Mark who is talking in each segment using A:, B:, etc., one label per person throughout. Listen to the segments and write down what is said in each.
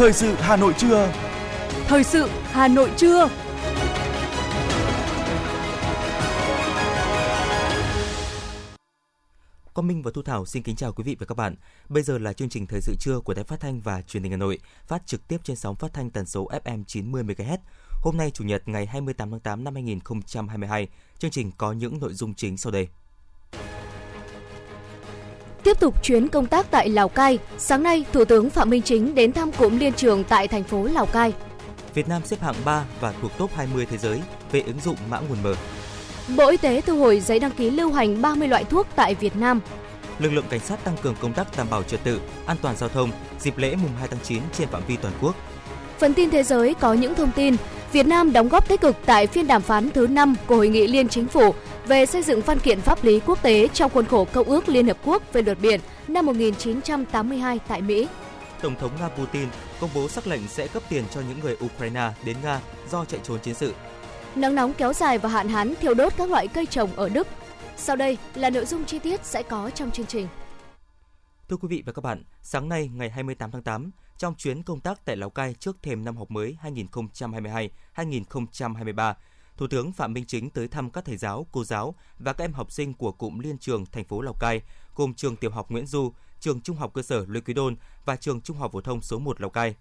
A: Thời sự Hà Nội trưa.
B: Thời sự Hà Nội trưa.
C: Quang Minh và Thu Thảo xin kính chào quý vị và các bạn. Bây giờ là chương trình thời sự trưa của Đài Phát thanh và Truyền hình Hà Nội, phát trực tiếp trên sóng phát thanh tần số FM 90 MHz. Hôm nay chủ nhật ngày 28 tháng 8 năm 2022, chương trình có những nội dung chính sau đây.
B: Tiếp tục chuyến công tác tại Lào Cai, sáng nay Thủ tướng Phạm Minh Chính đến thăm cụm liên trường tại thành phố Lào Cai.
C: Việt Nam xếp hạng 3 và thuộc top 20 thế giới về ứng dụng mã nguồn mở.
B: Bộ Y tế thu hồi giấy đăng ký lưu hành 30 loại thuốc tại Việt Nam.
C: Lực lượng cảnh sát tăng cường công tác đảm bảo trật tự, an toàn giao thông dịp lễ mùng 2 tháng 9 trên phạm vi toàn quốc.
B: Phần tin thế giới có những thông tin Việt Nam đóng góp tích cực tại phiên đàm phán thứ 5 của Hội nghị Liên Chính phủ về xây dựng văn kiện pháp lý quốc tế trong khuôn khổ Công ước Liên Hợp Quốc về luật biển năm 1982 tại Mỹ.
C: Tổng thống Nga Putin công bố sắc lệnh sẽ cấp tiền cho những người Ukraine đến Nga do chạy trốn chiến sự.
B: Nắng nóng kéo dài và hạn hán thiêu đốt các loại cây trồng ở Đức. Sau đây là nội dung chi tiết sẽ có trong chương trình.
C: Thưa quý vị và các bạn, sáng nay ngày 28 tháng 8, trong chuyến công tác tại Lào Cai trước thềm năm học mới 2022-2023, Thủ tướng Phạm Minh Chính tới thăm các thầy giáo, cô giáo và các em học sinh của cụm liên trường thành phố Lào Cai, gồm trường tiểu học Nguyễn Du, trường trung học cơ sở Lê Quý Đôn và trường trung học phổ thông số 1 Lào Cai.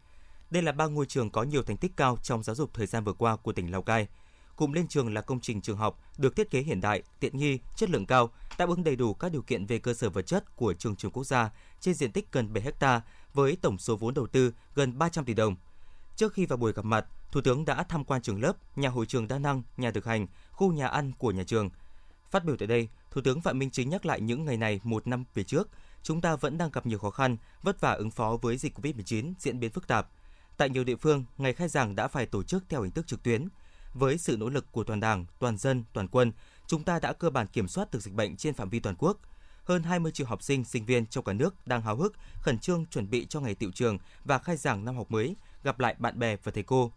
C: Đây là ba ngôi trường có nhiều thành tích cao trong giáo dục thời gian vừa qua của tỉnh Lào Cai. Cụm liên trường là công trình trường học được thiết kế hiện đại, tiện nghi, chất lượng cao, đáp ứng đầy đủ các điều kiện về cơ sở vật chất của trường trường quốc gia trên diện tích gần 7 ha với tổng số vốn đầu tư gần 300 tỷ đồng. Trước khi vào buổi gặp mặt, Thủ tướng đã tham quan trường lớp, nhà hội trường đa năng, nhà thực hành, khu nhà ăn của nhà trường. Phát biểu tại đây, Thủ tướng Phạm Minh Chính nhắc lại những ngày này một năm về trước, chúng ta vẫn đang gặp nhiều khó khăn, vất vả ứng phó với dịch COVID-19 diễn biến phức tạp. Tại nhiều địa phương, ngày khai giảng đã phải tổ chức theo hình thức trực tuyến. Với sự nỗ lực của toàn Đảng, toàn dân, toàn quân, chúng ta đã cơ bản kiểm soát được dịch bệnh trên phạm vi toàn quốc. Hơn 20 triệu học sinh, sinh viên trong cả nước đang háo hức, khẩn trương chuẩn bị cho ngày tiệu trường và khai giảng năm học mới, gặp lại bạn bè và thầy cô.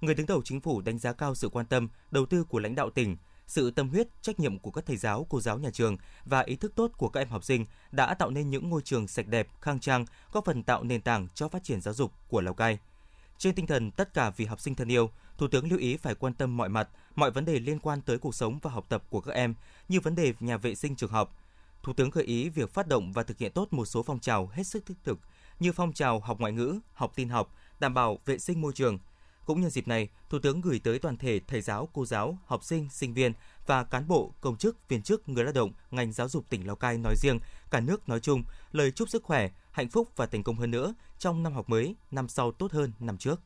C: Người đứng đầu chính phủ đánh giá cao sự quan tâm, đầu tư của lãnh đạo tỉnh, sự tâm huyết, trách nhiệm của các thầy giáo, cô giáo nhà trường và ý thức tốt của các em học sinh đã tạo nên những ngôi trường sạch đẹp, khang trang, góp phần tạo nền tảng cho phát triển giáo dục của Lào Cai. Trên tinh thần tất cả vì học sinh thân yêu, Thủ tướng lưu ý phải quan tâm mọi mặt, mọi vấn đề liên quan tới cuộc sống và học tập của các em, như vấn đề nhà vệ sinh trường học. Thủ tướng gợi ý việc phát động và thực hiện tốt một số phong trào hết sức thiết thực như phong trào học ngoại ngữ, học tin học, đảm bảo vệ sinh môi trường. Cũng nhân dịp này, Thủ tướng gửi tới toàn thể thầy giáo, cô giáo, học sinh, sinh viên và cán bộ, công chức, viên chức, người lao động, ngành giáo dục tỉnh Lào Cai nói riêng, cả nước nói chung, lời chúc sức khỏe, hạnh phúc và thành công hơn nữa trong năm học mới, năm sau tốt hơn năm trước.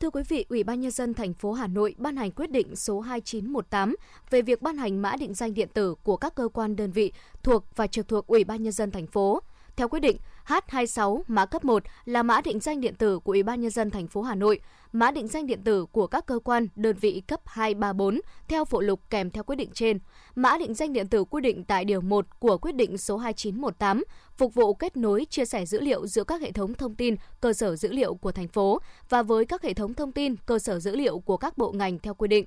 B: Thưa quý vị, Ủy ban nhân dân thành phố Hà Nội ban hành quyết định số 2918 về việc ban hành mã định danh điện tử của các cơ quan đơn vị thuộc và trực thuộc Ủy ban nhân dân thành phố. Theo quyết định, H26 mã cấp 1 là mã định danh điện tử của Ủy ban nhân dân thành phố Hà Nội, mã định danh điện tử của các cơ quan, đơn vị cấp 2, 3, 4 theo phụ lục kèm theo quyết định trên. Mã định danh điện tử quy định tại điều 1 của quyết định số 2918 phục vụ kết nối chia sẻ dữ liệu giữa các hệ thống thông tin, cơ sở dữ liệu của thành phố và với các hệ thống thông tin, cơ sở dữ liệu của các bộ ngành theo quy định.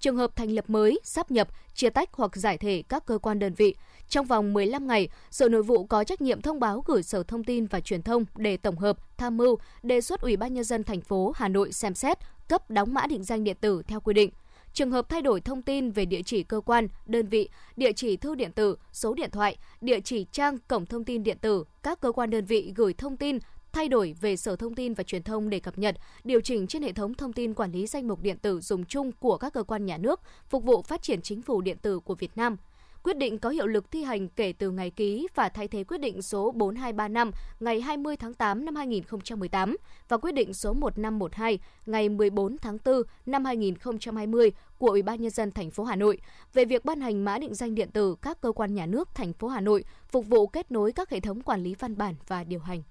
B: Trường hợp thành lập mới, sắp nhập, chia tách hoặc giải thể các cơ quan đơn vị, trong vòng 15 ngày, Sở Nội vụ có trách nhiệm thông báo gửi Sở Thông tin và Truyền thông để tổng hợp, tham mưu, đề xuất Ủy ban nhân dân thành phố Hà Nội xem xét cấp đóng mã định danh điện tử theo quy định. Trường hợp thay đổi thông tin về địa chỉ cơ quan, đơn vị, địa chỉ thư điện tử, số điện thoại, địa chỉ trang cổng thông tin điện tử, các cơ quan đơn vị gửi thông tin thay đổi về Sở Thông tin và Truyền thông để cập nhật, điều chỉnh trên hệ thống thông tin quản lý danh mục điện tử dùng chung của các cơ quan nhà nước, phục vụ phát triển chính phủ điện tử của Việt Nam. Quyết định có hiệu lực thi hành kể từ ngày ký và thay thế quyết định số 4235 ngày 20 tháng 8 năm 2018 và quyết định số 1512 ngày 14 tháng 4 năm 2020 của Ủy ban nhân dân thành phố Hà Nội về việc ban hành mã định danh điện tử các cơ quan nhà nước thành phố Hà Nội phục vụ kết nối các hệ thống quản lý văn bản và điều hành.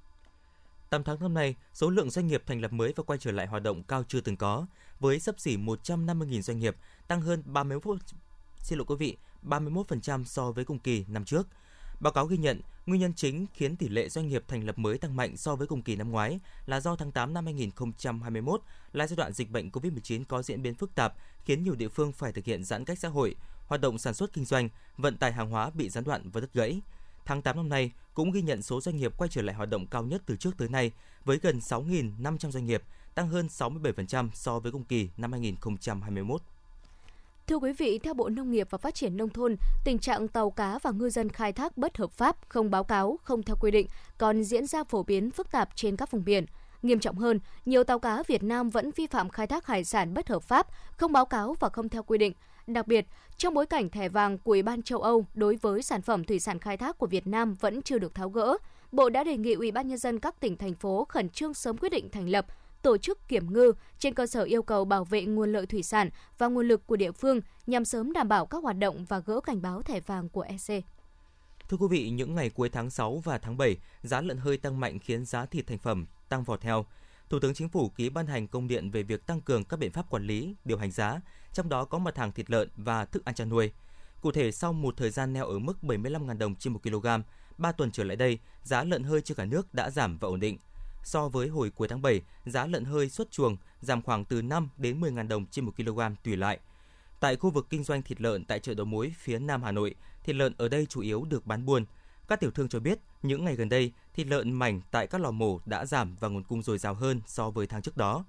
C: 8 tháng năm nay, số lượng doanh nghiệp thành lập mới và quay trở lại hoạt động cao chưa từng có, với sấp xỉ 150.000 doanh nghiệp, tăng hơn 31 xin lỗi quý vị, 31% so với cùng kỳ năm trước. Báo cáo ghi nhận, nguyên nhân chính khiến tỷ lệ doanh nghiệp thành lập mới tăng mạnh so với cùng kỳ năm ngoái là do tháng 8 năm 2021 là giai đoạn dịch bệnh COVID-19 có diễn biến phức tạp, khiến nhiều địa phương phải thực hiện giãn cách xã hội, hoạt động sản xuất kinh doanh, vận tải hàng hóa bị gián đoạn và đứt gãy tháng 8 năm nay cũng ghi nhận số doanh nghiệp quay trở lại hoạt động cao nhất từ trước tới nay với gần 6.500 doanh nghiệp, tăng hơn 67% so với cùng kỳ năm 2021.
B: Thưa quý vị, theo Bộ Nông nghiệp và Phát triển Nông thôn, tình trạng tàu cá và ngư dân khai thác bất hợp pháp, không báo cáo, không theo quy định còn diễn ra phổ biến phức tạp trên các vùng biển. Nghiêm trọng hơn, nhiều tàu cá Việt Nam vẫn vi phạm khai thác hải sản bất hợp pháp, không báo cáo và không theo quy định. Đặc biệt, trong bối cảnh thẻ vàng của Ủy ban châu Âu đối với sản phẩm thủy sản khai thác của Việt Nam vẫn chưa được tháo gỡ, Bộ đã đề nghị Ủy ban nhân dân các tỉnh thành phố khẩn trương sớm quyết định thành lập tổ chức kiểm ngư trên cơ sở yêu cầu bảo vệ nguồn lợi thủy sản và nguồn lực của địa phương nhằm sớm đảm bảo các hoạt động và gỡ cảnh báo thẻ vàng của EC.
C: Thưa quý vị, những ngày cuối tháng 6 và tháng 7, giá lợn hơi tăng mạnh khiến giá thịt thành phẩm tăng vọt theo. Thủ tướng Chính phủ ký ban hành công điện về việc tăng cường các biện pháp quản lý, điều hành giá, trong đó có mặt hàng thịt lợn và thức ăn chăn nuôi. Cụ thể, sau một thời gian neo ở mức 75.000 đồng trên 1 kg, 3 tuần trở lại đây, giá lợn hơi trên cả nước đã giảm và ổn định. So với hồi cuối tháng 7, giá lợn hơi xuất chuồng giảm khoảng từ 5 đến 10.000 đồng trên 1 kg tùy loại. Tại khu vực kinh doanh thịt lợn tại chợ đầu mối phía Nam Hà Nội, thịt lợn ở đây chủ yếu được bán buôn. Các tiểu thương cho biết, những ngày gần đây, thịt lợn mảnh tại các lò mổ đã giảm và nguồn cung dồi dào hơn so với tháng trước đó.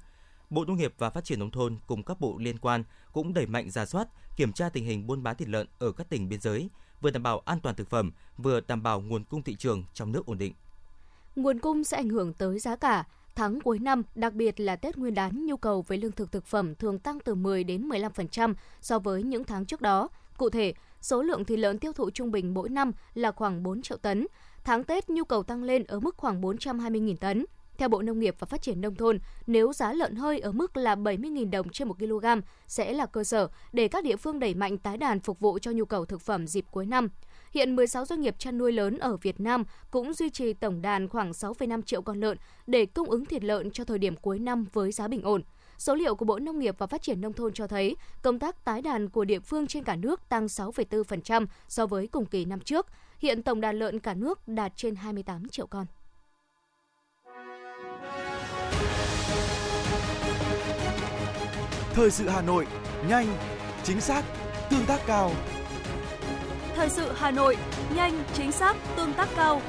C: Bộ Nông nghiệp và Phát triển nông thôn cùng các bộ liên quan cũng đẩy mạnh ra soát, kiểm tra tình hình buôn bán thịt lợn ở các tỉnh biên giới, vừa đảm bảo an toàn thực phẩm, vừa đảm bảo nguồn cung thị trường trong nước ổn định.
B: Nguồn cung sẽ ảnh hưởng tới giá cả. Tháng cuối năm, đặc biệt là Tết Nguyên đán, nhu cầu với lương thực thực phẩm thường tăng từ 10 đến 15% so với những tháng trước đó. Cụ thể, số lượng thịt lợn tiêu thụ trung bình mỗi năm là khoảng 4 triệu tấn. Tháng Tết nhu cầu tăng lên ở mức khoảng 420.000 tấn. Theo Bộ Nông nghiệp và Phát triển Nông thôn, nếu giá lợn hơi ở mức là 70.000 đồng trên 1 kg sẽ là cơ sở để các địa phương đẩy mạnh tái đàn phục vụ cho nhu cầu thực phẩm dịp cuối năm. Hiện 16 doanh nghiệp chăn nuôi lớn ở Việt Nam cũng duy trì tổng đàn khoảng 6,5 triệu con lợn để cung ứng thịt lợn cho thời điểm cuối năm với giá bình ổn. Số liệu của Bộ Nông nghiệp và Phát triển Nông thôn cho thấy công tác tái đàn của địa phương trên cả nước tăng 6,4% so với cùng kỳ năm trước. Hiện tổng đàn lợn cả nước đạt trên 28 triệu con.
A: Thời sự Hà Nội, nhanh, chính xác, tương tác cao.
D: Thời sự Hà Nội, nhanh, chính xác, tương tác cao.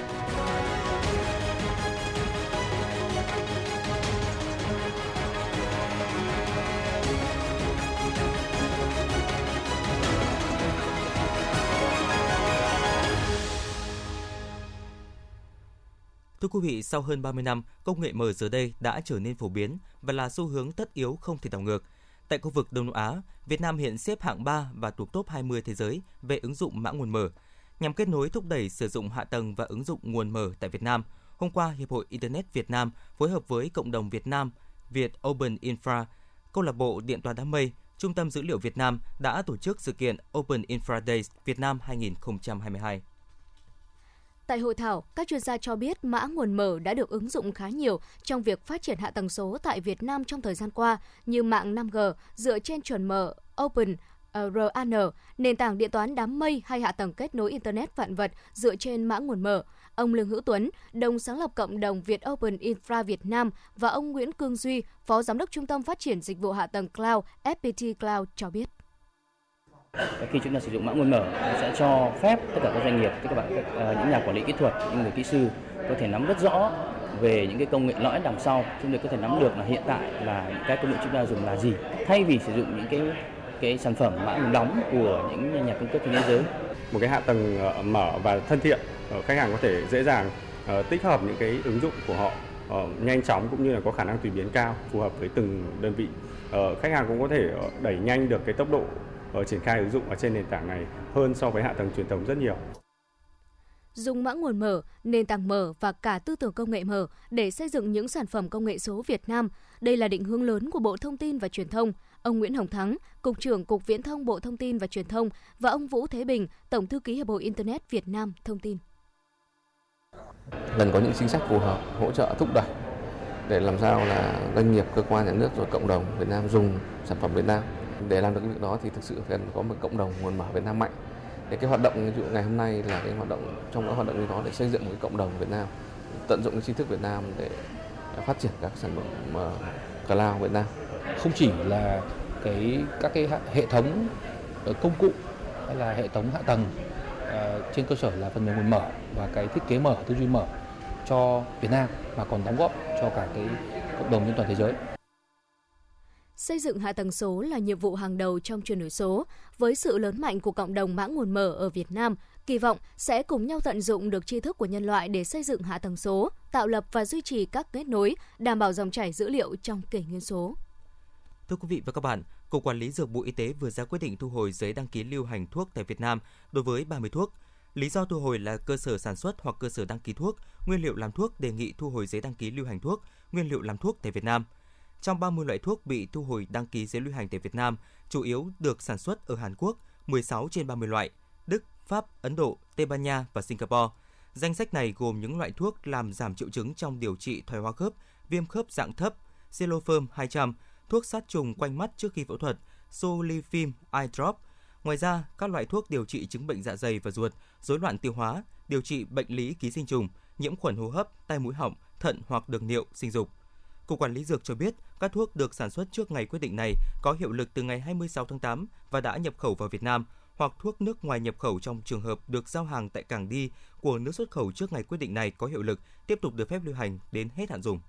C: Thưa quý vị, sau hơn 30 năm, công nghệ mở giờ đây đã trở nên phổ biến và là xu hướng tất yếu không thể đảo ngược. Tại khu vực Đông Nam Á, Việt Nam hiện xếp hạng 3 và thuộc top 20 thế giới về ứng dụng mã nguồn mở. Nhằm kết nối thúc đẩy sử dụng hạ tầng và ứng dụng nguồn mở tại Việt Nam, hôm qua Hiệp hội Internet Việt Nam phối hợp với cộng đồng Việt Nam Việt Open Infra, câu lạc bộ điện toán đám mây, Trung tâm dữ liệu Việt Nam đã tổ chức sự kiện Open Infra Days Việt Nam 2022.
B: Tại hội thảo, các chuyên gia cho biết mã nguồn mở đã được ứng dụng khá nhiều trong việc phát triển hạ tầng số tại Việt Nam trong thời gian qua như mạng 5G dựa trên chuẩn mở Open ờ, RAN, nền tảng điện toán đám mây hay hạ tầng kết nối Internet vạn vật dựa trên mã nguồn mở. Ông Lương Hữu Tuấn, đồng sáng lập cộng đồng Việt Open Infra Việt Nam và ông Nguyễn Cương Duy, Phó Giám đốc Trung tâm Phát triển Dịch vụ Hạ tầng Cloud FPT Cloud cho biết
E: khi chúng ta sử dụng mã nguồn mở nó sẽ cho phép tất cả các doanh nghiệp các uh, những nhà quản lý kỹ thuật những người kỹ sư có thể nắm rất rõ về những cái công nghệ lõi đằng sau. Chúng tôi có thể nắm được là hiện tại là những cái công nghệ chúng ta dùng là gì thay vì sử dụng những cái cái sản phẩm mã nguồn đóng của những nhà cung cấp trên thế giới.
F: Một cái hạ tầng uh, mở và thân thiện uh, khách hàng có thể dễ dàng uh, tích hợp những cái ứng dụng của họ uh, nhanh chóng cũng như là có khả năng tùy biến cao phù hợp với từng đơn vị. Uh, khách hàng cũng có thể đẩy nhanh được cái tốc độ triển khai ứng dụng ở trên nền tảng này hơn so với hạ tầng truyền thống rất nhiều.
B: Dùng mã nguồn mở, nền tảng mở và cả tư tưởng công nghệ mở để xây dựng những sản phẩm công nghệ số Việt Nam. Đây là định hướng lớn của Bộ Thông tin và Truyền thông. Ông Nguyễn Hồng Thắng, Cục trưởng Cục Viễn thông Bộ Thông tin và Truyền thông và ông Vũ Thế Bình, Tổng thư ký Hiệp hội Internet Việt Nam thông tin.
G: Cần có những chính sách phù hợp hỗ trợ thúc đẩy để làm sao là doanh nghiệp, cơ quan nhà nước rồi cộng đồng Việt Nam dùng sản phẩm Việt Nam để làm được cái việc đó thì thực sự cần có một cộng đồng nguồn mở Việt Nam mạnh thì cái hoạt động ví dụ ngày hôm nay là cái hoạt động trong các hoạt động như đó để xây dựng một cái cộng đồng Việt Nam tận dụng cái tri thức Việt Nam để phát triển các sản phẩm ờ, cloud Việt Nam
H: không chỉ là cái các cái hệ thống ờ, công cụ hay là hệ thống hạ tầng uh, trên cơ sở là phần mềm nguồn mở và cái thiết kế mở tư duy mở cho Việt Nam mà còn đóng góp cho cả cái cộng đồng trên toàn thế giới.
B: Xây dựng hạ tầng số là nhiệm vụ hàng đầu trong chuyển đổi số. Với sự lớn mạnh của cộng đồng mã nguồn mở ở Việt Nam, kỳ vọng sẽ cùng nhau tận dụng được tri thức của nhân loại để xây dựng hạ tầng số, tạo lập và duy trì các kết nối, đảm bảo dòng chảy dữ liệu trong kỷ nguyên số.
C: Thưa quý vị và các bạn, Cục Quản lý Dược Bộ Y tế vừa ra quyết định thu hồi giấy đăng ký lưu hành thuốc tại Việt Nam đối với 30 thuốc. Lý do thu hồi là cơ sở sản xuất hoặc cơ sở đăng ký thuốc, nguyên liệu làm thuốc đề nghị thu hồi giấy đăng ký lưu hành thuốc, nguyên liệu làm thuốc tại Việt Nam. Trong 30 loại thuốc bị thu hồi đăng ký giấy lưu hành tại Việt Nam, chủ yếu được sản xuất ở Hàn Quốc, 16 trên 30 loại, Đức, Pháp, Ấn Độ, Tây Ban Nha và Singapore. Danh sách này gồm những loại thuốc làm giảm triệu chứng trong điều trị thoái hóa khớp, viêm khớp dạng thấp, Celofirm 200, thuốc sát trùng quanh mắt trước khi phẫu thuật, Solifim Eye Drop. Ngoài ra, các loại thuốc điều trị chứng bệnh dạ dày và ruột, rối loạn tiêu hóa, điều trị bệnh lý ký sinh trùng, nhiễm khuẩn hô hấp, tai mũi họng, thận hoặc đường niệu, sinh dục. Cục Quản lý Dược cho biết, các thuốc được sản xuất trước ngày quyết định này có hiệu lực từ ngày 26 tháng 8 và đã nhập khẩu vào Việt Nam, hoặc thuốc nước ngoài nhập khẩu trong trường hợp được giao hàng tại cảng đi của nước xuất khẩu trước ngày quyết định này có hiệu lực, tiếp tục được phép lưu hành đến hết hạn dùng.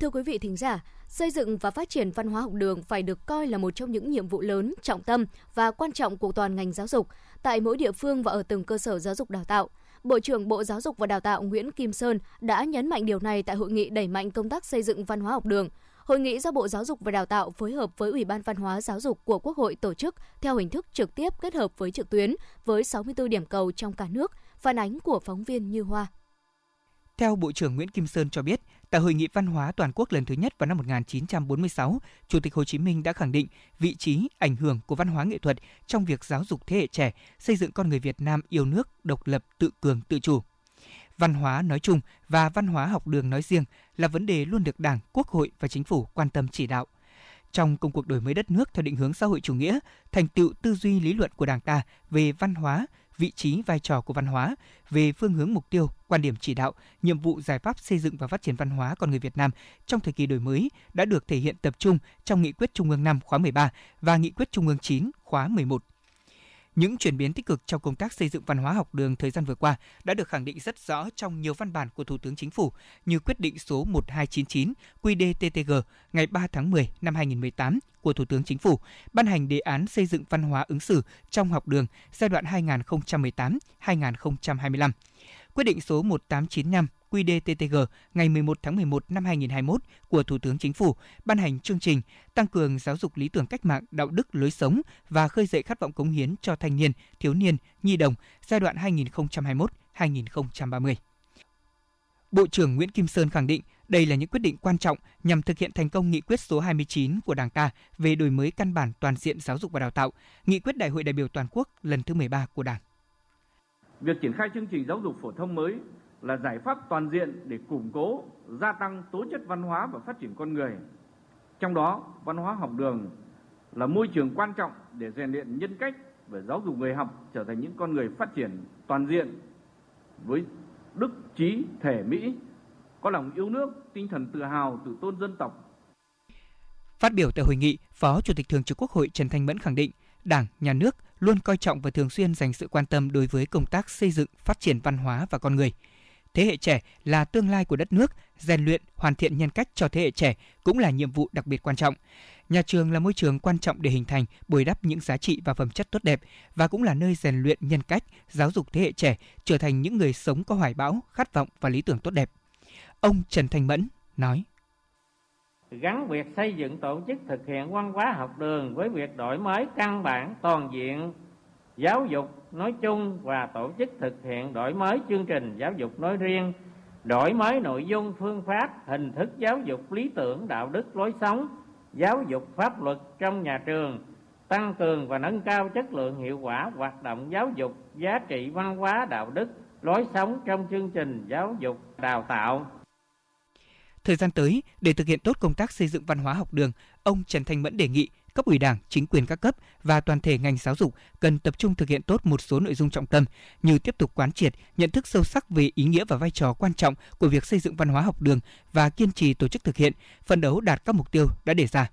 B: Thưa quý vị thính giả, xây dựng và phát triển văn hóa học đường phải được coi là một trong những nhiệm vụ lớn, trọng tâm và quan trọng của toàn ngành giáo dục tại mỗi địa phương và ở từng cơ sở giáo dục đào tạo. Bộ trưởng Bộ Giáo dục và Đào tạo Nguyễn Kim Sơn đã nhấn mạnh điều này tại hội nghị đẩy mạnh công tác xây dựng văn hóa học đường. Hội nghị do Bộ Giáo dục và Đào tạo phối hợp với Ủy ban Văn hóa Giáo dục của Quốc hội tổ chức theo hình thức trực tiếp kết hợp với trực tuyến với 64 điểm cầu trong cả nước, phản ánh của phóng viên Như Hoa.
I: Theo Bộ trưởng Nguyễn Kim Sơn cho biết, tại Hội nghị Văn hóa Toàn quốc lần thứ nhất vào năm 1946, Chủ tịch Hồ Chí Minh đã khẳng định vị trí, ảnh hưởng của văn hóa nghệ thuật trong việc giáo dục thế hệ trẻ, xây dựng con người Việt Nam yêu nước, độc lập, tự cường, tự chủ. Văn hóa nói chung và văn hóa học đường nói riêng là vấn đề luôn được Đảng, Quốc hội và Chính phủ quan tâm chỉ đạo. Trong công cuộc đổi mới đất nước theo định hướng xã hội chủ nghĩa, thành tựu tư duy lý luận của Đảng ta về văn hóa, vị trí vai trò của văn hóa, về phương hướng mục tiêu, quan điểm chỉ đạo, nhiệm vụ giải pháp xây dựng và phát triển văn hóa con người Việt Nam trong thời kỳ đổi mới đã được thể hiện tập trung trong Nghị quyết Trung ương 5 khóa 13 và Nghị quyết Trung ương 9 khóa 11 những chuyển biến tích cực trong công tác xây dựng văn hóa học đường thời gian vừa qua đã được khẳng định rất rõ trong nhiều văn bản của Thủ tướng Chính phủ như quyết định số 1299 QĐ-TTG ngày 3 tháng 10 năm 2018 của Thủ tướng Chính phủ ban hành đề án xây dựng văn hóa ứng xử trong học đường giai đoạn 2018-2025. Quyết định số 1895 QĐ-TTG ngày 11 tháng 11 năm 2021 của Thủ tướng Chính phủ ban hành chương trình tăng cường giáo dục lý tưởng cách mạng, đạo đức, lối sống và khơi dậy khát vọng cống hiến cho thanh niên, thiếu niên, nhi đồng giai đoạn 2021-2030. Bộ trưởng Nguyễn Kim Sơn khẳng định đây là những quyết định quan trọng nhằm thực hiện thành công nghị quyết số 29 của Đảng ta về đổi mới căn bản toàn diện giáo dục và đào tạo, nghị quyết Đại hội đại biểu toàn quốc lần thứ 13 của Đảng.
J: Việc triển khai chương trình giáo dục phổ thông mới là giải pháp toàn diện để củng cố, gia tăng tố chất văn hóa và phát triển con người. Trong đó, văn hóa học đường là môi trường quan trọng để rèn luyện nhân cách và giáo dục người học trở thành những con người phát triển toàn diện với đức trí thể mỹ, có lòng yêu nước, tinh thần tự hào, tự tôn dân tộc.
I: Phát biểu tại hội nghị, Phó Chủ tịch Thường trực Quốc hội Trần Thanh Mẫn khẳng định, Đảng, Nhà nước luôn coi trọng và thường xuyên dành sự quan tâm đối với công tác xây dựng, phát triển văn hóa và con người – thế hệ trẻ là tương lai của đất nước, rèn luyện, hoàn thiện nhân cách cho thế hệ trẻ cũng là nhiệm vụ đặc biệt quan trọng. Nhà trường là môi trường quan trọng để hình thành, bồi đắp những giá trị và phẩm chất tốt đẹp và cũng là nơi rèn luyện nhân cách, giáo dục thế hệ trẻ trở thành những người sống có hoài bão, khát vọng và lý tưởng tốt đẹp. Ông Trần Thanh Mẫn nói:
K: gắn việc xây dựng tổ chức thực hiện văn hóa học đường với việc đổi mới căn bản toàn diện giáo dục nói chung và tổ chức thực hiện đổi mới chương trình giáo dục nói riêng. Đổi mới nội dung phương pháp hình thức giáo dục lý tưởng đạo đức lối sống giáo dục pháp luật trong nhà trường tăng cường và nâng cao chất lượng hiệu quả hoạt động giáo dục giá trị văn hóa đạo đức lối sống trong chương trình giáo dục đào tạo.
I: Thời gian tới, để thực hiện tốt công tác xây dựng văn hóa học đường, ông Trần Thanh Mẫn đề nghị cấp ủy Đảng, chính quyền các cấp và toàn thể ngành giáo dục cần tập trung thực hiện tốt một số nội dung trọng tâm như tiếp tục quán triệt, nhận thức sâu sắc về ý nghĩa và vai trò quan trọng của việc xây dựng văn hóa học đường và kiên trì tổ chức thực hiện, phấn đấu đạt các mục tiêu đã đề ra.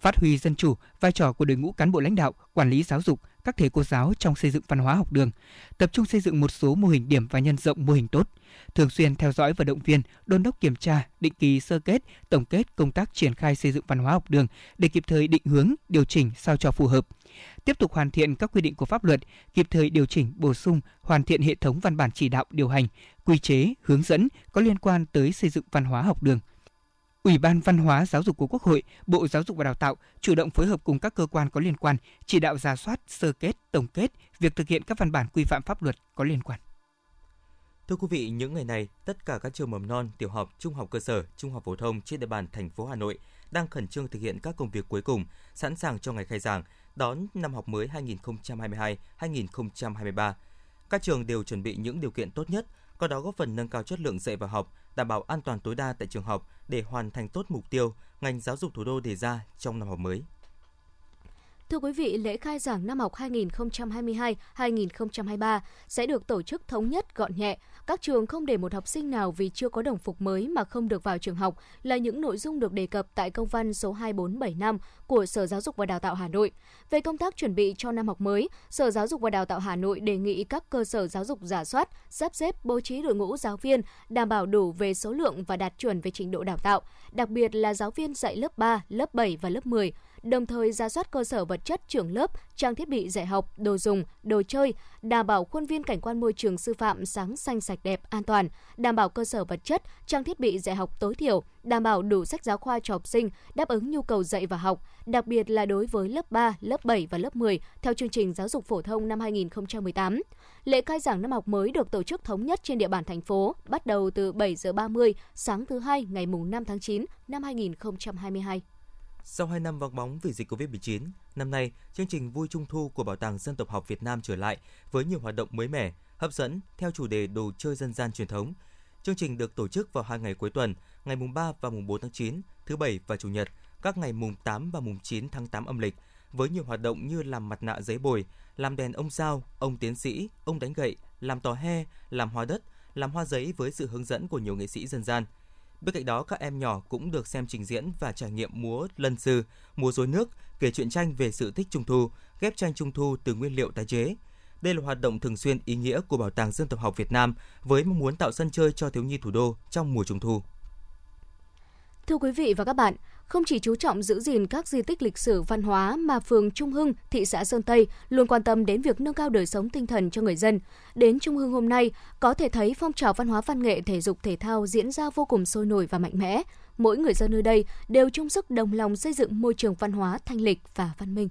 I: Phát huy dân chủ, vai trò của đội ngũ cán bộ lãnh đạo, quản lý giáo dục, các thầy cô giáo trong xây dựng văn hóa học đường, tập trung xây dựng một số mô hình điểm và nhân rộng mô hình tốt, thường xuyên theo dõi và động viên, đôn đốc kiểm tra, định kỳ sơ kết, tổng kết công tác triển khai xây dựng văn hóa học đường để kịp thời định hướng, điều chỉnh sao cho phù hợp. Tiếp tục hoàn thiện các quy định của pháp luật, kịp thời điều chỉnh, bổ sung, hoàn thiện hệ thống văn bản chỉ đạo điều hành, quy chế, hướng dẫn có liên quan tới xây dựng văn hóa học đường – Ủy ban Văn hóa Giáo dục của Quốc hội, Bộ Giáo dục và Đào tạo chủ động phối hợp cùng các cơ quan có liên quan, chỉ đạo ra soát, sơ kết, tổng kết việc thực hiện các văn bản quy phạm pháp luật có liên quan.
C: Thưa quý vị, những ngày này, tất cả các trường mầm non, tiểu học, trung học cơ sở, trung học phổ thông trên địa bàn thành phố Hà Nội đang khẩn trương thực hiện các công việc cuối cùng, sẵn sàng cho ngày khai giảng, đón năm học mới 2022-2023. Các trường đều chuẩn bị những điều kiện tốt nhất, có đó góp phần nâng cao chất lượng dạy và học, đảm bảo an toàn tối đa tại trường học để hoàn thành tốt mục tiêu ngành giáo dục thủ đô đề ra trong năm học mới.
B: Thưa quý vị, lễ khai giảng năm học 2022-2023 sẽ được tổ chức thống nhất gọn nhẹ. Các trường không để một học sinh nào vì chưa có đồng phục mới mà không được vào trường học là những nội dung được đề cập tại công văn số 2475 của Sở Giáo dục và Đào tạo Hà Nội. Về công tác chuẩn bị cho năm học mới, Sở Giáo dục và Đào tạo Hà Nội đề nghị các cơ sở giáo dục giả soát, sắp xếp bố trí đội ngũ giáo viên đảm bảo đủ về số lượng và đạt chuẩn về trình độ đào tạo, đặc biệt là giáo viên dạy lớp 3, lớp 7 và lớp 10 đồng thời ra soát cơ sở vật chất trường lớp, trang thiết bị dạy học, đồ dùng, đồ chơi, đảm bảo khuôn viên cảnh quan môi trường sư phạm sáng xanh sạch đẹp, an toàn, đảm bảo cơ sở vật chất, trang thiết bị dạy học tối thiểu, đảm bảo đủ sách giáo khoa cho học sinh, đáp ứng nhu cầu dạy và học, đặc biệt là đối với lớp 3, lớp 7 và lớp 10 theo chương trình giáo dục phổ thông năm 2018. Lễ khai giảng năm học mới được tổ chức thống nhất trên địa bàn thành phố, bắt đầu từ 7 giờ 30 sáng thứ hai ngày mùng 5 tháng 9 năm 2022.
C: Sau 2 năm vắng bóng vì dịch Covid-19, năm nay, chương trình Vui Trung Thu của Bảo tàng Dân tộc học Việt Nam trở lại với nhiều hoạt động mới mẻ, hấp dẫn theo chủ đề đồ chơi dân gian truyền thống. Chương trình được tổ chức vào hai ngày cuối tuần, ngày mùng 3 và mùng 4 tháng 9, thứ bảy và chủ nhật, các ngày mùng 8 và mùng 9 tháng 8 âm lịch, với nhiều hoạt động như làm mặt nạ giấy bồi, làm đèn ông sao, ông tiến sĩ, ông đánh gậy, làm tò he, làm hoa đất, làm hoa giấy với sự hướng dẫn của nhiều nghệ sĩ dân gian – Bên cạnh đó, các em nhỏ cũng được xem trình diễn và trải nghiệm múa lân sư, múa rối nước, kể chuyện tranh về sự thích trung thu, ghép tranh trung thu từ nguyên liệu tái chế. Đây là hoạt động thường xuyên ý nghĩa của Bảo tàng Dân tộc học Việt Nam với mong muốn tạo sân chơi cho thiếu nhi thủ đô trong mùa trung thu.
B: Thưa quý vị và các bạn, không chỉ chú trọng giữ gìn các di tích lịch sử văn hóa mà phường Trung Hưng, thị xã Sơn Tây luôn quan tâm đến việc nâng cao đời sống tinh thần cho người dân. Đến Trung Hưng hôm nay, có thể thấy phong trào văn hóa văn nghệ thể dục thể thao diễn ra vô cùng sôi nổi và mạnh mẽ. Mỗi người dân nơi đây đều chung sức đồng lòng xây dựng môi trường văn hóa thanh lịch và văn minh.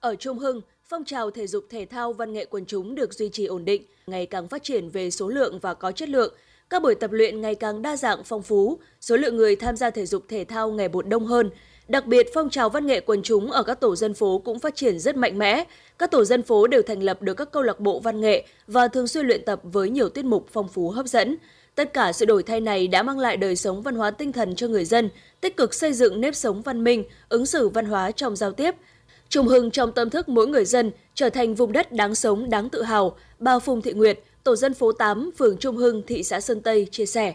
L: Ở Trung Hưng, phong trào thể dục thể thao văn nghệ quần chúng được duy trì ổn định, ngày càng phát triển về số lượng và có chất lượng – các buổi tập luyện ngày càng đa dạng phong phú, số lượng người tham gia thể dục thể thao ngày một đông hơn. Đặc biệt, phong trào văn nghệ quần chúng ở các tổ dân phố cũng phát triển rất mạnh mẽ. Các tổ dân phố đều thành lập được các câu lạc bộ văn nghệ và thường xuyên luyện tập với nhiều tiết mục phong phú hấp dẫn. Tất cả sự đổi thay này đã mang lại đời sống văn hóa tinh thần cho người dân, tích cực xây dựng nếp sống văn minh, ứng xử văn hóa trong giao tiếp, trùng hưng trong tâm thức mỗi người dân trở thành vùng đất đáng sống, đáng tự hào. Bà Phùng Thị Nguyệt, tổ dân phố 8, phường Trung Hưng, thị xã Sơn Tây chia sẻ.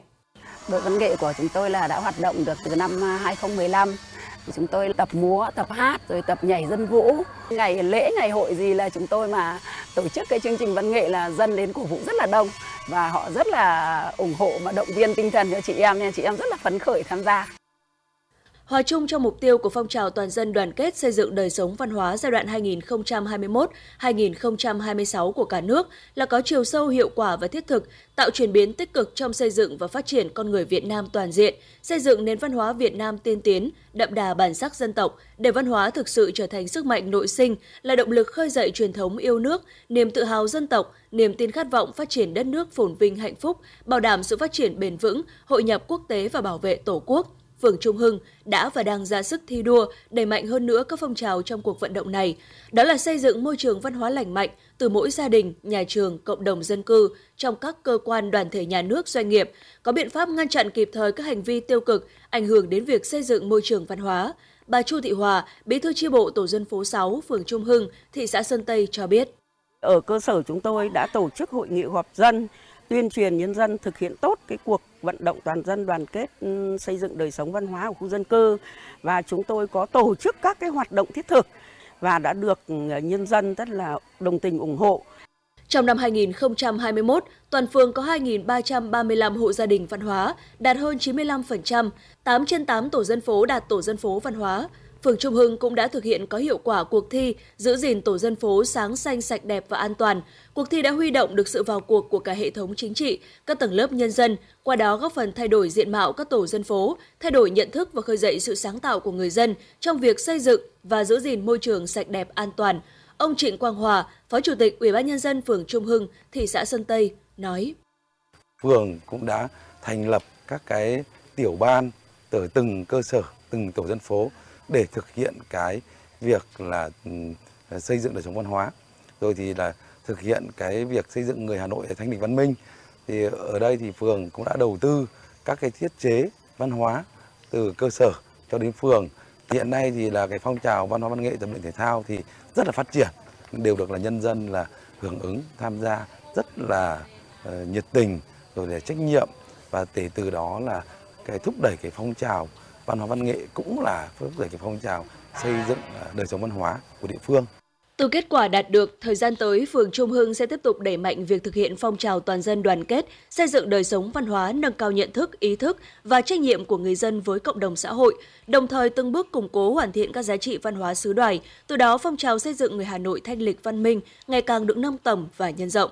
M: Đội văn nghệ của chúng tôi là đã hoạt động được từ năm à, 2015. Chúng tôi tập múa, tập hát, rồi tập nhảy dân vũ. Ngày lễ, ngày hội gì là chúng tôi mà tổ chức cái chương trình văn nghệ là dân đến cổ vũ rất là đông. Và họ rất là ủng hộ và động viên tinh thần cho chị em nên chị em rất là phấn khởi tham gia.
L: Hòa chung trong mục tiêu của phong trào toàn dân đoàn kết xây dựng đời sống văn hóa giai đoạn 2021-2026 của cả nước là có chiều sâu hiệu quả và thiết thực, tạo chuyển biến tích cực trong xây dựng và phát triển con người Việt Nam toàn diện, xây dựng nền văn hóa Việt Nam tiên tiến, đậm đà bản sắc dân tộc, để văn hóa thực sự trở thành sức mạnh nội sinh, là động lực khơi dậy truyền thống yêu nước, niềm tự hào dân tộc, niềm tin khát vọng phát triển đất nước phồn vinh hạnh phúc, bảo đảm sự phát triển bền vững, hội nhập quốc tế và bảo vệ Tổ quốc phường Trung Hưng đã và đang ra sức thi đua, đẩy mạnh hơn nữa các phong trào trong cuộc vận động này. Đó là xây dựng môi trường văn hóa lành mạnh từ mỗi gia đình, nhà trường, cộng đồng dân cư, trong các cơ quan đoàn thể nhà nước, doanh nghiệp, có biện pháp ngăn chặn kịp thời các hành vi tiêu cực, ảnh hưởng đến việc xây dựng môi trường văn hóa. Bà Chu Thị Hòa, bí thư chi bộ tổ dân phố 6, phường Trung Hưng, thị xã Sơn Tây cho biết.
N: Ở cơ sở chúng tôi đã tổ chức hội nghị họp dân, tuyên truyền nhân dân thực hiện tốt cái cuộc vận động toàn dân đoàn kết ừ, xây dựng đời sống văn hóa của khu dân cư và chúng tôi có tổ chức các cái hoạt động thiết thực và đã được ừ, nhân dân rất là đồng tình ủng hộ.
L: Trong năm 2021, toàn phường có 2.335 hộ gia đình văn hóa, đạt hơn 95%, 8 trên 8 tổ dân phố đạt tổ dân phố văn hóa. Phường Trung Hưng cũng đã thực hiện có hiệu quả cuộc thi giữ gìn tổ dân phố sáng xanh sạch đẹp và an toàn. Cuộc thi đã huy động được sự vào cuộc của cả hệ thống chính trị, các tầng lớp nhân dân, qua đó góp phần thay đổi diện mạo các tổ dân phố, thay đổi nhận thức và khơi dậy sự sáng tạo của người dân trong việc xây dựng và giữ gìn môi trường sạch đẹp an toàn. Ông Trịnh Quang Hòa, Phó Chủ tịch Ủy ban nhân dân phường Trung Hưng, thị xã Sơn Tây nói:
O: Phường cũng đã thành lập các cái tiểu ban ở từng cơ sở, từng tổ dân phố để thực hiện cái việc là ừ, xây dựng đời sống văn hóa. Rồi thì là thực hiện cái việc xây dựng người Hà Nội thanh bình văn minh. Thì ở đây thì phường cũng đã đầu tư các cái thiết chế văn hóa từ cơ sở cho đến phường. Hiện nay thì là cái phong trào văn hóa văn nghệ tập luyện thể thao thì rất là phát triển đều được là nhân dân là hưởng ứng tham gia rất là uh, nhiệt tình rồi là trách nhiệm. Và để từ đó là cái thúc đẩy cái phong trào văn hóa văn nghệ cũng là thúc đẩy cái phong trào xây dựng à, đời sống văn hóa của địa phương
L: từ kết quả đạt được, thời gian tới, phường Trung Hưng sẽ tiếp tục đẩy mạnh việc thực hiện phong trào toàn dân đoàn kết, xây dựng đời sống văn hóa, nâng cao nhận thức, ý thức và trách nhiệm của người dân với cộng đồng xã hội, đồng thời từng bước củng cố hoàn thiện các giá trị văn hóa xứ đoài. Từ đó, phong trào xây dựng người Hà Nội thanh lịch văn minh ngày càng được nâng tầm và nhân rộng.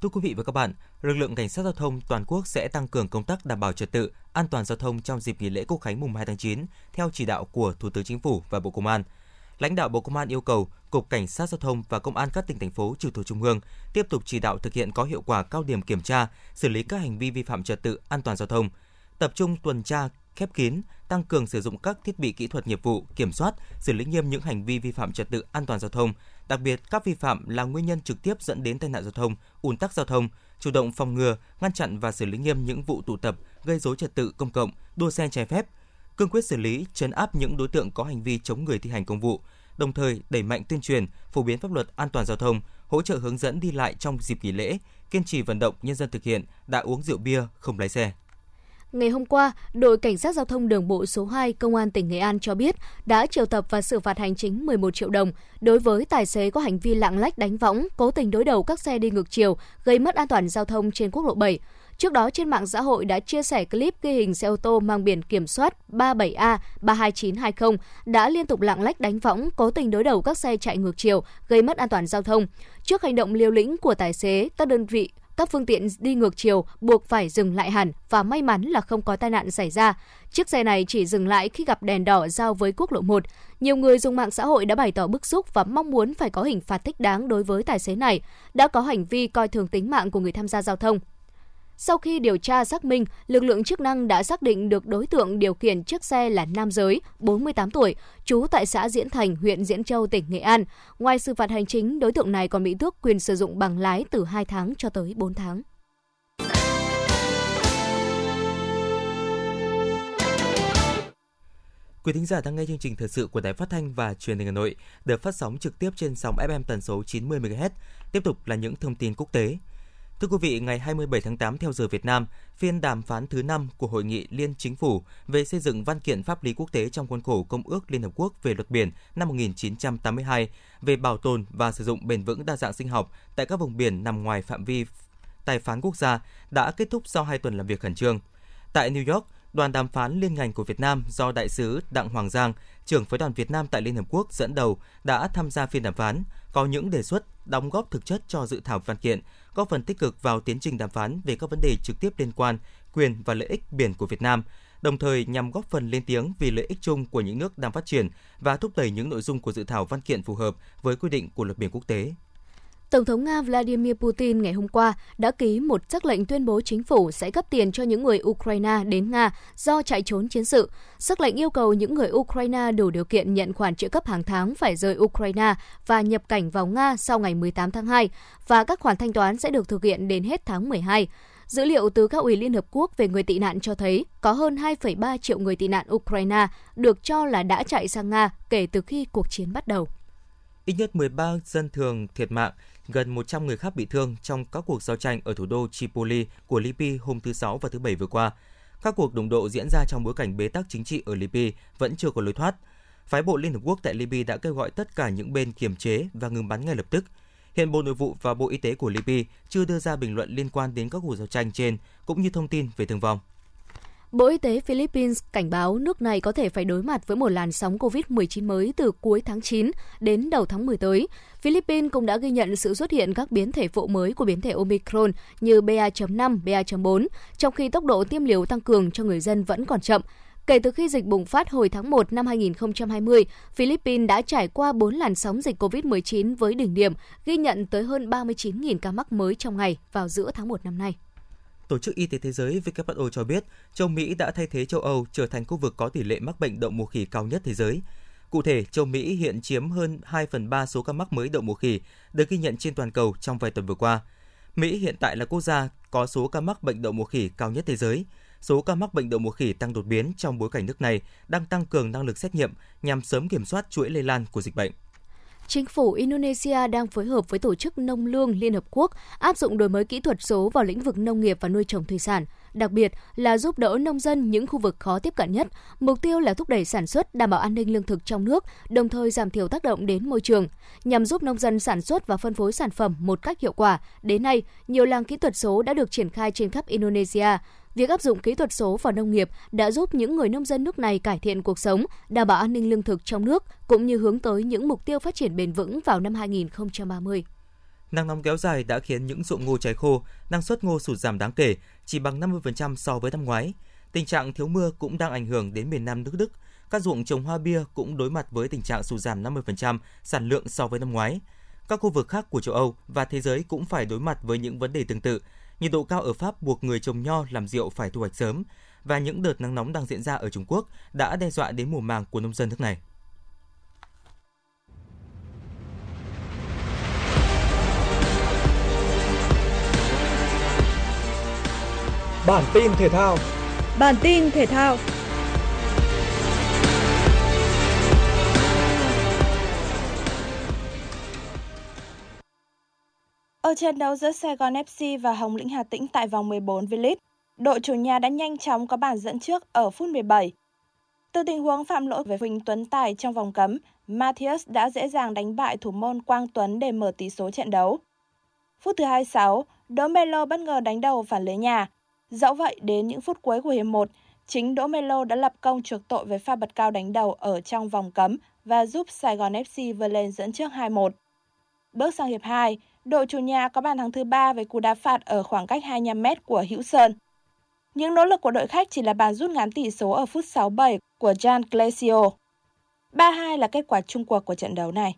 C: Thưa quý vị và các bạn, lực lượng cảnh sát giao thông toàn quốc sẽ tăng cường công tác đảm bảo trật tự, an toàn giao thông trong dịp nghỉ lễ Quốc khánh mùng 2 tháng 9 theo chỉ đạo của Thủ tướng Chính phủ và Bộ Công an. Lãnh đạo Bộ Công an yêu cầu Cục Cảnh sát Giao thông và Công an các tỉnh thành phố trực thuộc trung ương tiếp tục chỉ đạo thực hiện có hiệu quả cao điểm kiểm tra, xử lý các hành vi vi phạm trật tự an toàn giao thông, tập trung tuần tra khép kín, tăng cường sử dụng các thiết bị kỹ thuật nghiệp vụ, kiểm soát, xử lý nghiêm những hành vi vi phạm trật tự an toàn giao thông, đặc biệt các vi phạm là nguyên nhân trực tiếp dẫn đến tai nạn giao thông, ùn tắc giao thông, chủ động phòng ngừa, ngăn chặn và xử lý nghiêm những vụ tụ tập gây dối trật tự công cộng, đua xe trái phép, cương quyết xử lý, chấn áp những đối tượng có hành vi chống người thi hành công vụ, đồng thời đẩy mạnh tuyên truyền, phổ biến pháp luật an toàn giao thông, hỗ trợ hướng dẫn đi lại trong dịp nghỉ lễ, kiên trì vận động nhân dân thực hiện đã uống rượu bia không lái xe.
B: Ngày hôm qua, đội Cảnh sát Giao thông đường bộ số 2 Công an tỉnh Nghệ An cho biết đã triệu tập và xử phạt hành chính 11 triệu đồng đối với tài xế có hành vi lạng lách đánh võng, cố tình đối đầu các xe đi ngược chiều, gây mất an toàn giao thông trên quốc lộ 7. Trước đó trên mạng xã hội đã chia sẻ clip ghi hình xe ô tô mang biển kiểm soát 37A 32920 đã liên tục lạng lách đánh võng, cố tình đối đầu các xe chạy ngược chiều, gây mất an toàn giao thông. Trước hành động liều lĩnh của tài xế, các đơn vị các phương tiện đi ngược chiều buộc phải dừng lại hẳn và may mắn là không có tai nạn xảy ra. Chiếc xe này chỉ dừng lại khi gặp đèn đỏ giao với quốc lộ 1. Nhiều người dùng mạng xã hội đã bày tỏ bức xúc và mong muốn phải có hình phạt thích đáng đối với tài xế này, đã có hành vi coi thường tính mạng của người tham gia giao thông. Sau khi điều tra xác minh, lực lượng chức năng đã xác định được đối tượng điều khiển chiếc xe là nam giới, 48 tuổi, trú tại xã Diễn Thành, huyện Diễn Châu, tỉnh Nghệ An. Ngoài xử phạt hành chính, đối tượng này còn bị tước quyền sử dụng bằng lái từ 2 tháng cho tới 4 tháng.
C: Quý thính giả đang nghe chương trình thời sự của Đài Phát thanh và Truyền hình Hà Nội được phát sóng trực tiếp trên sóng FM tần số 90 MHz. Tiếp tục là những thông tin quốc tế. Thưa quý vị, ngày 27 tháng 8 theo giờ Việt Nam, phiên đàm phán thứ 5 của Hội nghị Liên Chính phủ về xây dựng văn kiện pháp lý quốc tế trong khuôn khổ Công ước Liên Hợp Quốc về luật biển năm 1982 về bảo tồn và sử dụng bền vững đa dạng sinh học tại các vùng biển nằm ngoài phạm vi tài phán quốc gia đã kết thúc sau 2 tuần làm việc khẩn trương. Tại New York, đoàn đàm phán liên ngành của Việt Nam do đại sứ Đặng Hoàng Giang, trưởng phái đoàn Việt Nam tại Liên Hợp Quốc dẫn đầu đã tham gia phiên đàm phán, có những đề xuất đóng góp thực chất cho dự thảo văn kiện, góp phần tích cực vào tiến trình đàm phán về các vấn đề trực tiếp liên quan quyền và lợi ích biển của Việt Nam, đồng thời nhằm góp phần lên tiếng vì lợi ích chung của những nước đang phát triển và thúc đẩy những nội dung của dự thảo văn kiện phù hợp với quy định của luật biển quốc tế.
B: Tổng thống Nga Vladimir Putin ngày hôm qua đã ký một sắc lệnh tuyên bố chính phủ sẽ cấp tiền cho những người Ukraine đến Nga do chạy trốn chiến sự. Sắc lệnh yêu cầu những người Ukraine đủ điều kiện nhận khoản trợ cấp hàng tháng phải rời Ukraine và nhập cảnh vào Nga sau ngày 18 tháng 2 và các khoản thanh toán sẽ được thực hiện đến hết tháng 12. Dữ liệu từ các ủy Liên Hợp Quốc về người tị nạn cho thấy có hơn 2,3 triệu người tị nạn Ukraine được cho là đã chạy sang Nga kể từ khi cuộc chiến bắt đầu.
C: Ít nhất 13 dân thường thiệt mạng, gần 100 người khác bị thương trong các cuộc giao tranh ở thủ đô Tripoli của Libya hôm thứ Sáu và thứ Bảy vừa qua. Các cuộc đụng độ diễn ra trong bối cảnh bế tắc chính trị ở Libya vẫn chưa có lối thoát. Phái bộ Liên Hợp Quốc tại Libya đã kêu gọi tất cả những bên kiềm chế và ngừng bắn ngay lập tức. Hiện Bộ Nội vụ và Bộ Y tế của Libya chưa đưa ra bình luận liên quan đến các cuộc giao tranh trên, cũng như thông tin về thương vong.
B: Bộ Y tế Philippines cảnh báo nước này có thể phải đối mặt với một làn sóng COVID-19 mới từ cuối tháng 9 đến đầu tháng 10 tới. Philippines cũng đã ghi nhận sự xuất hiện các biến thể phụ mới của biến thể Omicron như BA.5, BA.4, trong khi tốc độ tiêm liều tăng cường cho người dân vẫn còn chậm. Kể từ khi dịch bùng phát hồi tháng 1 năm 2020, Philippines đã trải qua 4 làn sóng dịch COVID-19 với đỉnh điểm ghi nhận tới hơn 39.000 ca mắc mới trong ngày vào giữa tháng 1 năm nay.
C: Tổ chức Y tế Thế giới WHO cho biết, châu Mỹ đã thay thế châu Âu trở thành khu vực có tỷ lệ mắc bệnh đậu mùa khỉ cao nhất thế giới. Cụ thể, châu Mỹ hiện chiếm hơn 2 phần 3 số ca mắc mới đậu mùa khỉ được ghi nhận trên toàn cầu trong vài tuần vừa qua. Mỹ hiện tại là quốc gia có số ca mắc bệnh đậu mùa khỉ cao nhất thế giới. Số ca mắc bệnh đậu mùa khỉ tăng đột biến trong bối cảnh nước này đang tăng cường năng lực xét nghiệm nhằm sớm kiểm soát chuỗi lây lan của dịch bệnh.
B: Chính phủ Indonesia đang phối hợp với Tổ chức Nông lương Liên Hợp Quốc áp dụng đổi mới kỹ thuật số vào lĩnh vực nông nghiệp và nuôi trồng thủy sản, đặc biệt là giúp đỡ nông dân những khu vực khó tiếp cận nhất. Mục tiêu là thúc đẩy sản xuất, đảm bảo an ninh lương thực trong nước, đồng thời giảm thiểu tác động đến môi trường. Nhằm giúp nông dân sản xuất và phân phối sản phẩm một cách hiệu quả, đến nay, nhiều làng kỹ thuật số đã được triển khai trên khắp Indonesia. Việc áp dụng kỹ thuật số vào nông nghiệp đã giúp những người nông dân nước này cải thiện cuộc sống, đảm bảo an ninh lương thực trong nước, cũng như hướng tới những mục tiêu phát triển bền vững vào năm 2030.
C: Nắng nóng kéo dài đã khiến những ruộng ngô cháy khô, năng suất ngô sụt giảm đáng kể, chỉ bằng 50% so với năm ngoái. Tình trạng thiếu mưa cũng đang ảnh hưởng đến miền Nam nước Đức. Các ruộng trồng hoa bia cũng đối mặt với tình trạng sụt giảm 50% sản lượng so với năm ngoái. Các khu vực khác của châu Âu và thế giới cũng phải đối mặt với những vấn đề tương tự. Nhiệt độ cao ở Pháp buộc người trồng nho làm rượu phải thu hoạch sớm và những đợt nắng nóng đang diễn ra ở Trung Quốc đã đe dọa đến mùa màng của nông dân nước này.
A: Bản tin thể thao.
D: Bản tin thể thao. Ở trận đấu giữa Sài Gòn FC và Hồng Lĩnh Hà Tĩnh tại vòng 14 V-League, đội chủ nhà đã nhanh chóng có bàn dẫn trước ở phút 17. Từ tình huống phạm lỗi với Huỳnh Tuấn Tài trong vòng cấm, Matthias đã dễ dàng đánh bại thủ môn Quang Tuấn để mở tỷ số trận đấu. Phút thứ 26, Đỗ Melo bất ngờ đánh đầu phản lưới nhà. Dẫu vậy, đến những phút cuối của hiệp 1, chính Đỗ Melo đã lập công chuộc tội với pha bật cao đánh đầu ở trong vòng cấm và giúp Sài Gòn FC vươn lên dẫn trước 2-1. Bước sang hiệp 2, đội chủ nhà có bàn thắng thứ ba với cú đá phạt ở khoảng cách 25m của Hữu Sơn. Những nỗ lực của đội khách chỉ là bàn rút ngắn tỷ số ở phút 67 của Jan Clesio. 3-2 là kết quả chung cuộc của trận đấu này.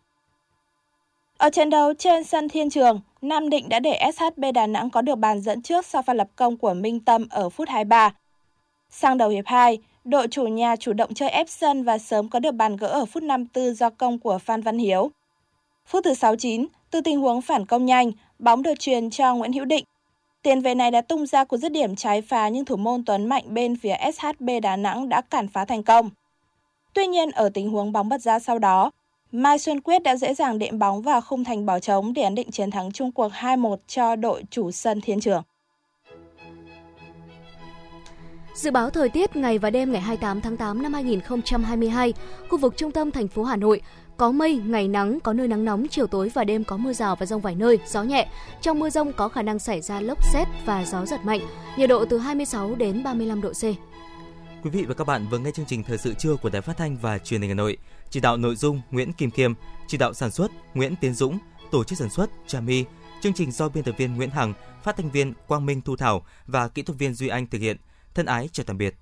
D: Ở trận đấu trên sân Thiên Trường, Nam Định đã để SHB Đà Nẵng có được bàn dẫn trước sau pha lập công của Minh Tâm ở phút 23. Sang đầu hiệp 2, đội chủ nhà chủ động chơi ép sân và sớm có được bàn gỡ ở phút 54 do công của Phan Văn Hiếu. Phút thứ 69, từ tình huống phản công nhanh, bóng được truyền cho Nguyễn Hữu Định. Tiền vệ này đã tung ra cú dứt điểm trái phá nhưng thủ môn Tuấn Mạnh bên phía SHB Đà Nẵng đã cản phá thành công. Tuy nhiên ở tình huống bóng bật ra sau đó, Mai Xuân Quyết đã dễ dàng đệm bóng vào khung thành bỏ trống để ấn định chiến thắng chung cuộc 2-1 cho đội chủ sân Thiên Trường.
B: Dự báo thời tiết ngày và đêm ngày 28 tháng 8 năm 2022, khu vực trung tâm thành phố Hà Nội có mây, ngày nắng, có nơi nắng nóng, chiều tối và đêm có mưa rào và rông vài nơi, gió nhẹ. Trong mưa rông có khả năng xảy ra lốc xét và gió giật mạnh, nhiệt độ từ 26 đến 35 độ C.
C: Quý vị và các bạn vừa nghe chương trình thời sự trưa của Đài Phát thanh và Truyền hình Hà Nội. Chỉ đạo nội dung Nguyễn Kim Kiêm chỉ đạo sản xuất Nguyễn Tiến Dũng, tổ chức sản xuất Trà My. Chương trình do biên tập viên Nguyễn Hằng, phát thanh viên Quang Minh Thu Thảo và kỹ thuật viên Duy Anh thực hiện. Thân ái chào tạm biệt.